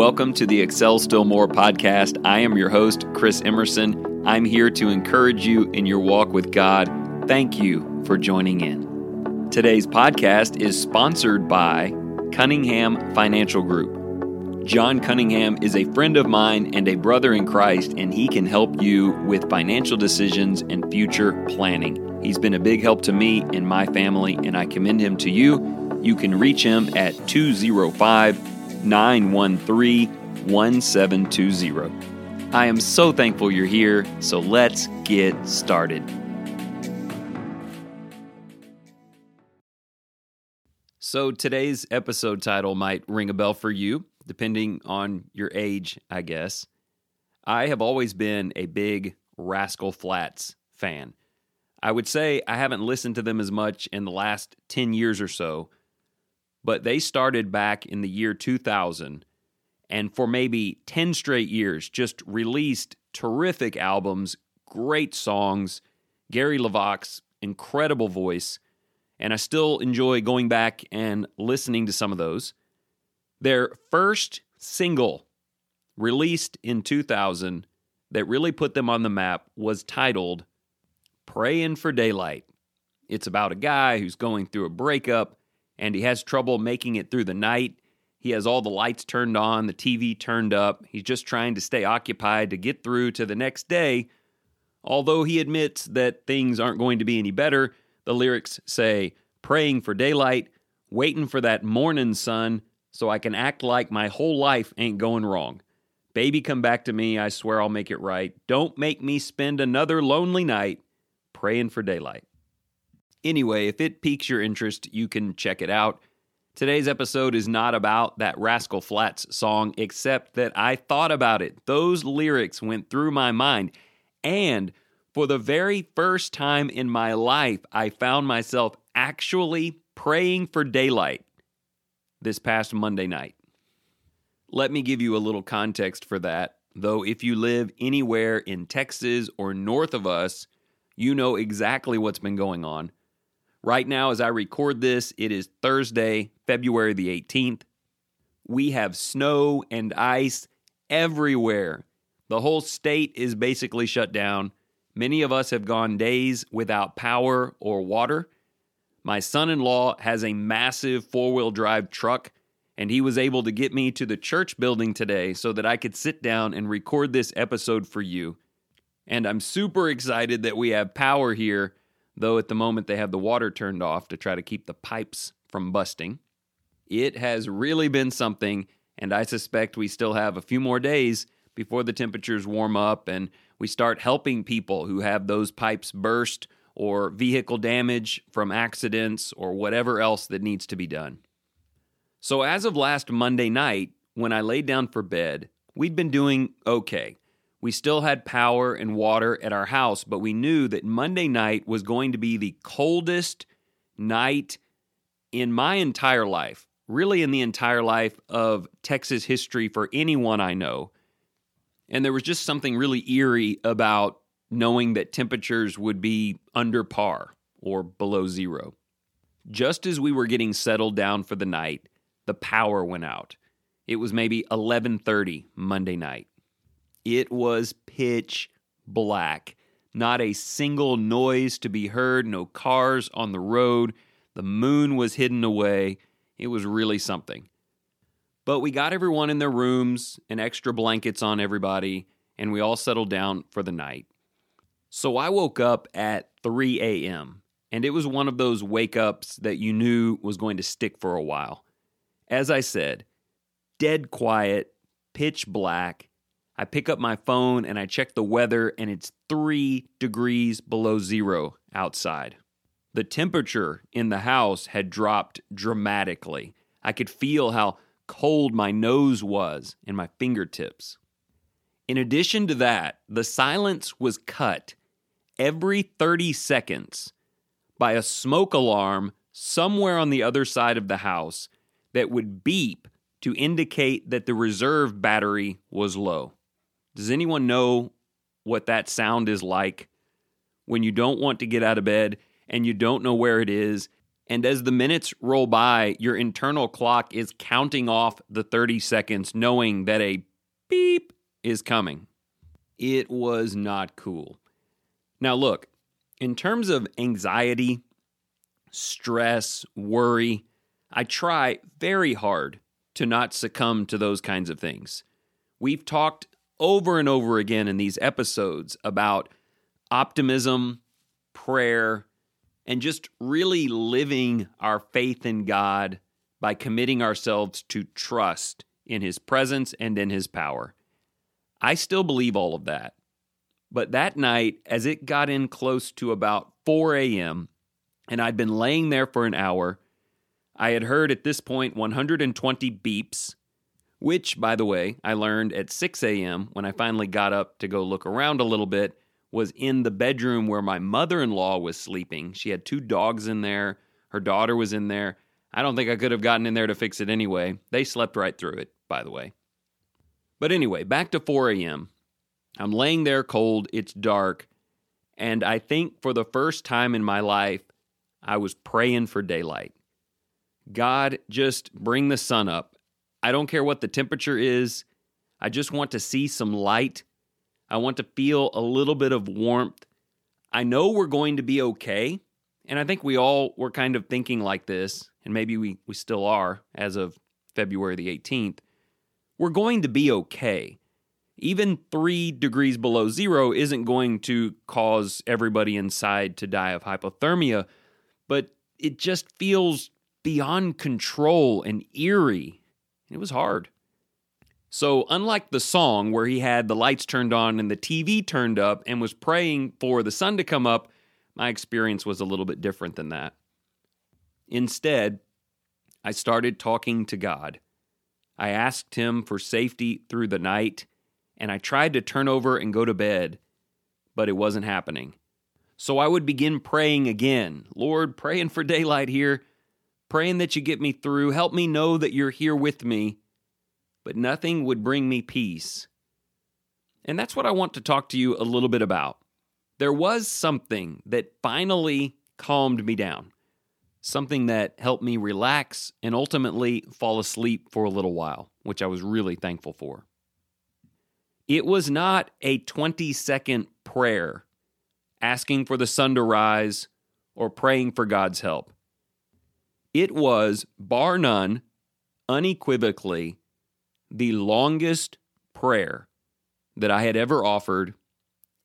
Welcome to the Excel Still More podcast. I am your host, Chris Emerson. I'm here to encourage you in your walk with God. Thank you for joining in. Today's podcast is sponsored by Cunningham Financial Group. John Cunningham is a friend of mine and a brother in Christ, and he can help you with financial decisions and future planning. He's been a big help to me and my family, and I commend him to you. You can reach him at 205 913 1720. I am so thankful you're here, so let's get started. So, today's episode title might ring a bell for you depending on your age, I guess. I have always been a big Rascal Flatts fan. I would say I haven't listened to them as much in the last 10 years or so, but they started back in the year 2000 and for maybe 10 straight years just released terrific albums, great songs, Gary LeVox, incredible voice, and I still enjoy going back and listening to some of those. Their first single, released in 2000, that really put them on the map was titled Praying for Daylight. It's about a guy who's going through a breakup and he has trouble making it through the night. He has all the lights turned on, the TV turned up. He's just trying to stay occupied to get through to the next day. Although he admits that things aren't going to be any better, the lyrics say, Praying for daylight, waiting for that morning sun, so I can act like my whole life ain't going wrong. Baby, come back to me. I swear I'll make it right. Don't make me spend another lonely night praying for daylight. Anyway, if it piques your interest, you can check it out. Today's episode is not about that Rascal Flatts song, except that I thought about it. Those lyrics went through my mind. And for the very first time in my life, I found myself actually praying for daylight this past Monday night. Let me give you a little context for that. Though, if you live anywhere in Texas or north of us, you know exactly what's been going on. Right now, as I record this, it is Thursday, February the 18th. We have snow and ice everywhere. The whole state is basically shut down. Many of us have gone days without power or water. My son in law has a massive four wheel drive truck, and he was able to get me to the church building today so that I could sit down and record this episode for you. And I'm super excited that we have power here, though at the moment they have the water turned off to try to keep the pipes from busting. It has really been something, and I suspect we still have a few more days before the temperatures warm up and we start helping people who have those pipes burst or vehicle damage from accidents or whatever else that needs to be done. So, as of last Monday night, when I laid down for bed, we'd been doing okay. We still had power and water at our house, but we knew that Monday night was going to be the coldest night in my entire life, really in the entire life of Texas history for anyone I know. And there was just something really eerie about knowing that temperatures would be under par or below zero. Just as we were getting settled down for the night, the power went out. It was maybe 11:30 Monday night. It was pitch black. Not a single noise to be heard, no cars on the road. The moon was hidden away. It was really something. But we got everyone in their rooms and extra blankets on everybody, and we all settled down for the night. So I woke up at 3 a.m., and it was one of those wake ups that you knew was going to stick for a while. As I said, dead quiet, pitch black. I pick up my phone and I check the weather, and it's three degrees below zero outside. The temperature in the house had dropped dramatically. I could feel how cold my nose was and my fingertips. In addition to that, the silence was cut every 30 seconds by a smoke alarm somewhere on the other side of the house that would beep to indicate that the reserve battery was low. Does anyone know what that sound is like when you don't want to get out of bed and you don't know where it is And as the minutes roll by, your internal clock is counting off the 30 seconds, knowing that a beep is coming. It was not cool. Now, look, in terms of anxiety, stress, worry, I try very hard to not succumb to those kinds of things. We've talked over and over again in these episodes about optimism, prayer, and just really living our faith in God by committing ourselves to trust in His presence and in His power. I still believe all of that. But that night, as it got in close to about 4 a.m., and I'd been laying there for an hour, I had heard at this point 120 beeps, which, by the way, I learned at 6 a.m. when I finally got up to go look around a little bit was in the bedroom where my mother in law was sleeping. She had two dogs in there, her daughter was in there. I don't think I could have gotten in there to fix it anyway. They slept right through it, by the way. But anyway, back to 4 a.m. I'm laying there cold, it's dark, and I think for the first time in my life, I was praying for daylight. God, just bring the sun up. I don't care what the temperature is. I just want to see some light I want to feel a little bit of warmth. I know we're going to be okay. And I think we all were kind of thinking like this, and maybe we, we still are as of February the 18th. We're going to be okay. Even three degrees below zero isn't going to cause everybody inside to die of hypothermia, but it just feels beyond control and eerie. It was hard. So, unlike the song where he had the lights turned on and the TV turned up and was praying for the sun to come up, my experience was a little bit different than that. Instead, I started talking to God. I asked Him for safety through the night, and I tried to turn over and go to bed, but it wasn't happening. So I would begin praying again Lord, praying for daylight here, praying that you get me through. Help me know that you're here with me but nothing would bring me peace. And that's what I want to talk to you a little bit about. There was something that finally calmed me down, something that helped me relax and ultimately fall asleep for a little while, which I was really thankful for. It was not a 20 second prayer asking for the sun to rise or praying for God's help. It was, bar none, unequivocally, the longest prayer that I had ever offered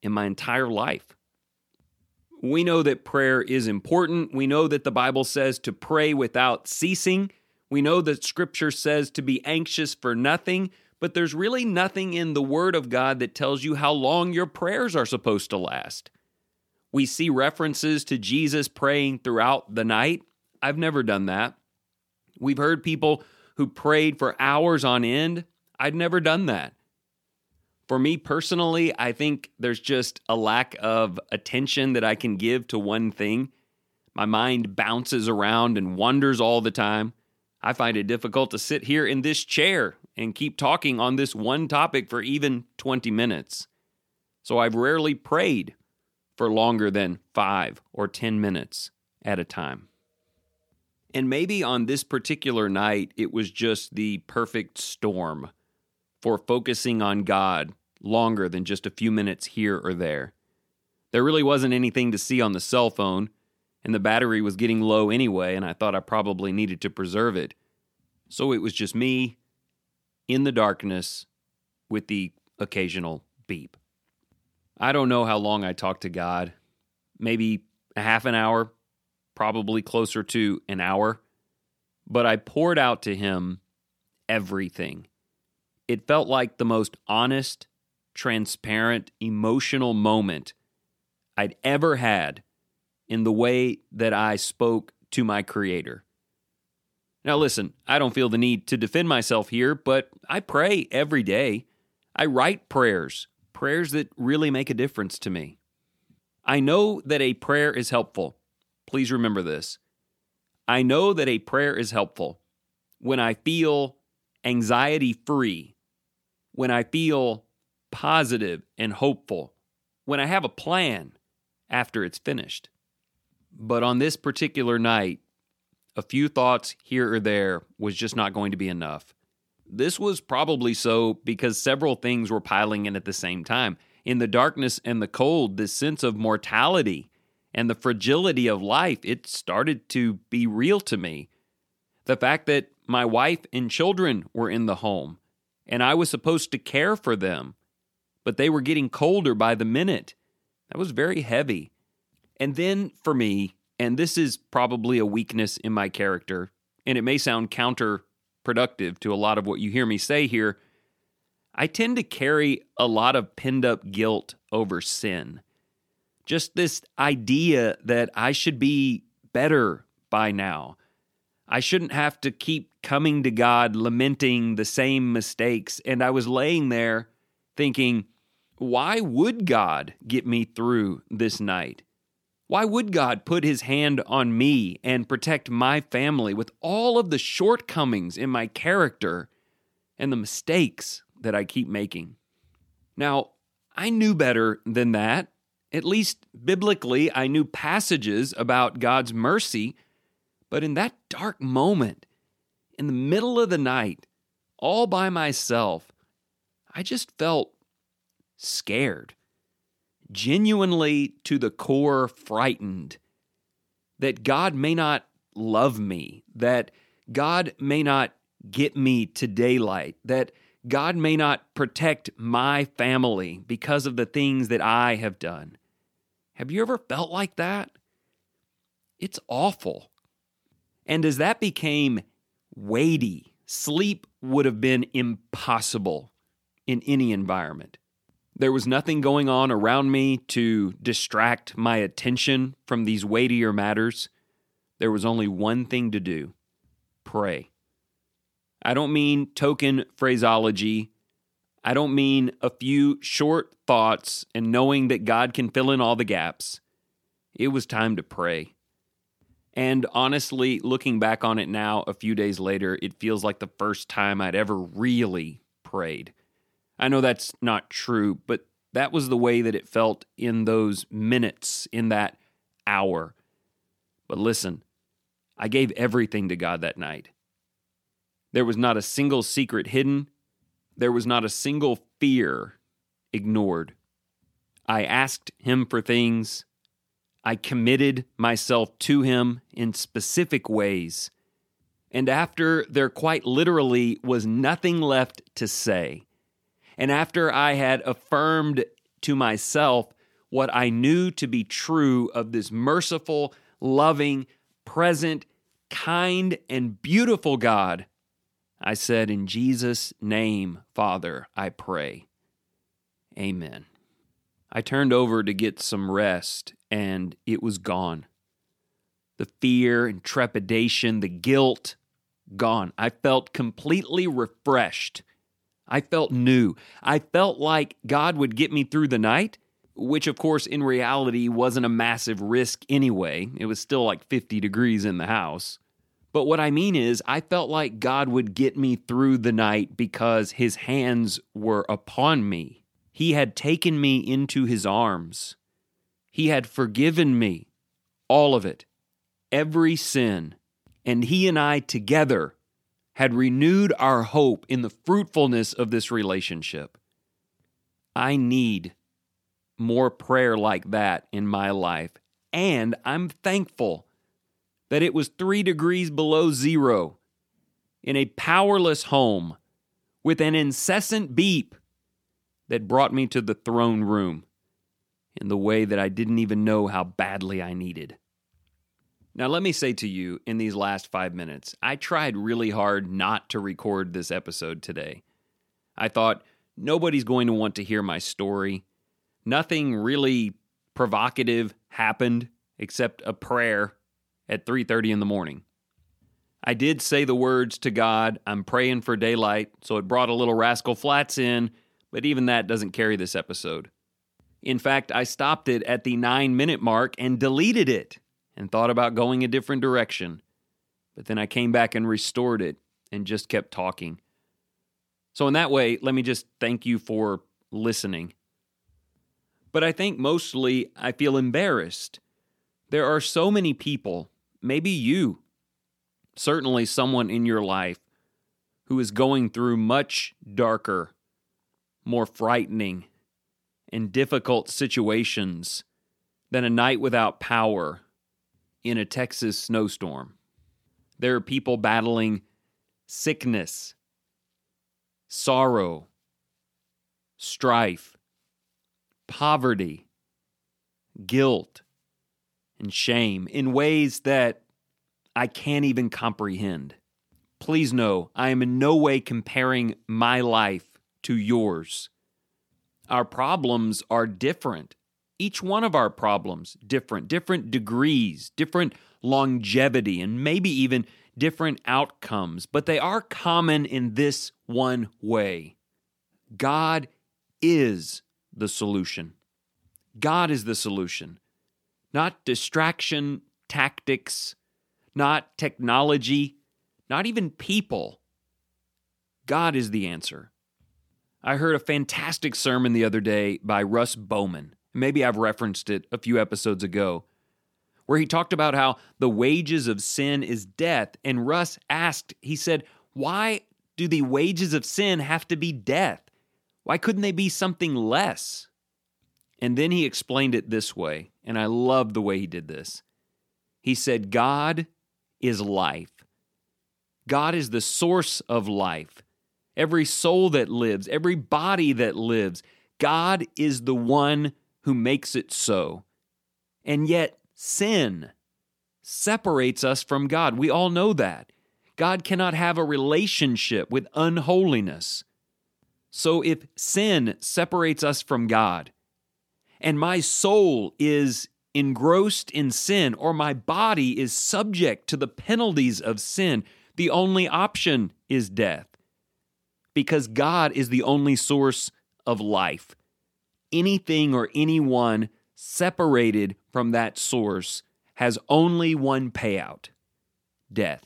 in my entire life. We know that prayer is important. We know that the Bible says to pray without ceasing. We know that Scripture says to be anxious for nothing, but there's really nothing in the Word of God that tells you how long your prayers are supposed to last. We see references to Jesus praying throughout the night. I've never done that. We've heard people who prayed for hours on end. I'd never done that. For me personally, I think there's just a lack of attention that I can give to one thing. My mind bounces around and wanders all the time. I find it difficult to sit here in this chair and keep talking on this one topic for even 20 minutes. So I've rarely prayed for longer than five or 10 minutes at a time. And maybe on this particular night, it was just the perfect storm for focusing on God longer than just a few minutes here or there. There really wasn't anything to see on the cell phone, and the battery was getting low anyway, and I thought I probably needed to preserve it. So it was just me in the darkness with the occasional beep. I don't know how long I talked to God. Maybe a half an hour, probably closer to an hour, but I poured out to him everything. It felt like the most honest, transparent, emotional moment I'd ever had in the way that I spoke to my Creator. Now, listen, I don't feel the need to defend myself here, but I pray every day. I write prayers, prayers that really make a difference to me. I know that a prayer is helpful. Please remember this. I know that a prayer is helpful when I feel anxiety free, when I feel positive and hopeful, when I have a plan after it's finished. But on this particular night, a few thoughts here or there was just not going to be enough. This was probably so because several things were piling in at the same time. In the darkness and the cold, this sense of mortality and the fragility of life, it started to be real to me. The fact that my wife and children were in the home and I was supposed to care for them, but they were getting colder by the minute. That was very heavy. And then for me, and this is probably a weakness in my character, and it may sound counterproductive to a lot of what you hear me say here, I tend to carry a lot of pinned up guilt over sin. Just this idea that I should be better by now. I shouldn't have to keep coming to God lamenting the same mistakes. And I was laying there thinking, why would God get me through this night? Why would God put his hand on me and protect my family with all of the shortcomings in my character and the mistakes that I keep making? Now, I knew better than that. At least biblically, I knew passages about God's mercy. But in that dark moment, in the middle of the night, all by myself, I just felt scared genuinely to the core frightened that God may not love me, that God may not get me to daylight, that God may not protect my family because of the things that I have done. Have you ever felt like that? It's awful. And as that became weighty, sleep would have been impossible in any environment. There was nothing going on around me to distract my attention from these weightier matters. There was only one thing to do pray. I don't mean token phraseology. I don't mean a few short thoughts and knowing that God can fill in all the gaps. It was time to pray. And honestly, looking back on it now, a few days later, it feels like the first time I'd ever really prayed. I know that's not true, but that was the way that it felt in those minutes, in that hour. But listen, I gave everything to God that night. There was not a single secret hidden, there was not a single fear ignored. I asked Him for things. I committed myself to Him in specific ways. And after there quite literally was nothing left to say, and after I had affirmed to myself what I knew to be true of this merciful, loving, present, kind, and beautiful God, I said, In Jesus' name, Father, I pray. Amen. I turned over to get some rest, and it was gone. The fear and trepidation, the guilt, gone. I felt completely refreshed I felt new. I felt like God would get me through the night, which, of course, in reality wasn't a massive risk anyway. It was still like 50 degrees in the house. But what I mean is, I felt like God would get me through the night because his hands were upon me. He had taken me into his arms. He had forgiven me, all of it, every sin. And he and I together had renewed our hope in the fruitfulness of this relationship. I need more prayer like that in my life. And I'm thankful that it was three degrees below zero in a powerless home with an incessant beep that brought me to the throne room in the way that I didn't even know how badly I needed. Now, let me say to you in these last five minutes, I tried really hard not to record this episode today. I thought nobody's going to want to hear my story. Nothing really provocative happened except a prayer at 3:30 in the morning. I did say the words to God, I'm praying for daylight, so it brought a little Rascal Flatts in, but even that doesn't carry this episode. In fact, I stopped it at the 9 minute mark and deleted it and thought about going a different direction. But then I came back and restored it and just kept talking. So, in that way, let me just thank you for listening. But I think mostly I feel embarrassed. There are so many people, maybe you, certainly someone in your life who is going through much darker, more frightening, and difficult situations than a night without power in a Texas snowstorm. There are people battling sickness, sorrow, strife, poverty, guilt, and shame in ways that I can't even comprehend. Please know I am in no way comparing my life to yours. Our problems are different. Each one of our problems different, different degrees, different longevity, and maybe even different outcomes, but they are common in this one way God is the solution. God is the solution, not distraction tactics, not technology, not even people. God is the answer. I heard a fantastic sermon the other day by Russ Bowman. Maybe I've referenced it a few episodes ago, where he talked about how the wages of sin is death. And Russ asked, he said, Why do the wages of sin have to be death? Why couldn't they be something less? And then he explained it this way, and I love the way he did this. He said, God is life. God is the source of life. Every soul that lives, every body that lives, God is the one who makes it so. And yet, sin separates us from God. We all know that. God cannot have a relationship with unholiness. So, if sin separates us from God, and my soul is engrossed in sin, or my body is subject to the penalties of sin, the only option is death. Because God is the only source of life. Anything or anyone separated from that source has only one payout death.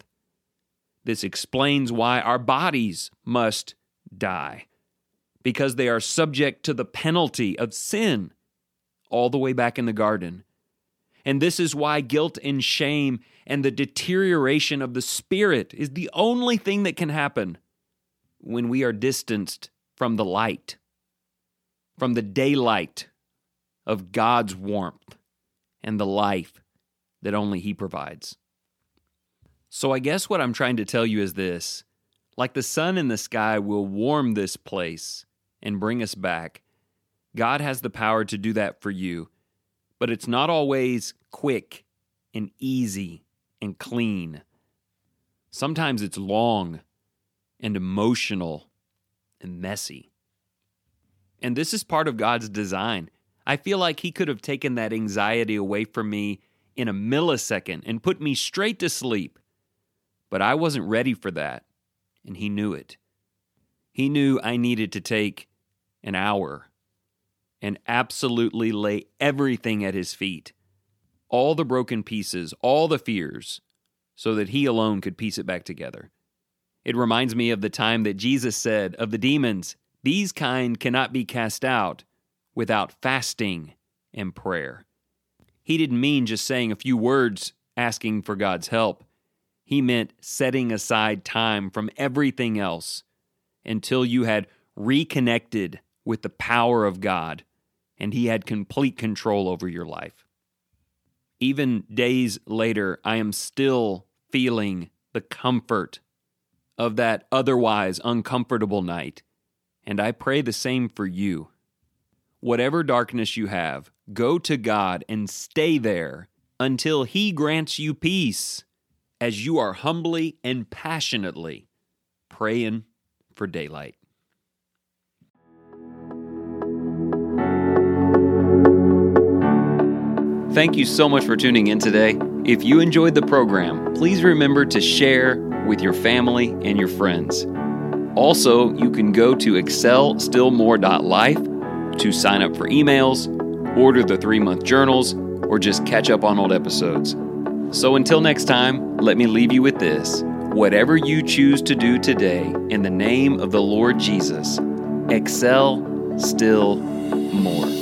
This explains why our bodies must die, because they are subject to the penalty of sin all the way back in the garden. And this is why guilt and shame and the deterioration of the spirit is the only thing that can happen when we are distanced from the light, from the daylight of God's warmth and the life that only He provides. So, I guess what I'm trying to tell you is this like the sun in the sky will warm this place and bring us back, God has the power to do that for you but it's not always quick and easy and clean. Sometimes it's long and emotional and messy. And this is part of God's design. I feel like He could have taken that anxiety away from me in a millisecond and put me straight to sleep. But I wasn't ready for that, and He knew it. He knew I needed to take an hour and absolutely lay everything at his feet all the broken pieces, all the fears, so that he alone could piece it back together. It reminds me of the time that Jesus said of the demons, These kind cannot be cast out without fasting and prayer. He didn't mean just saying a few words asking for God's help. He meant setting aside time from everything else until you had reconnected with the power of God and He had complete control over your life. Even days later, I am still feeling the comfort of that otherwise uncomfortable night, and I pray the same for you. Whatever darkness you have, go to God and stay there until He grants you peace as you are humbly and passionately praying for daylight. Thank you so much for tuning in today. If you enjoyed the program, please remember to share with your family and your friends. Also, you can go to excelstillmore.life to sign up for emails, order the three month journals, or just catch up on old episodes. So until next time, let me leave you with this. Whatever you choose to do today, in the name of the Lord Jesus, excel still more.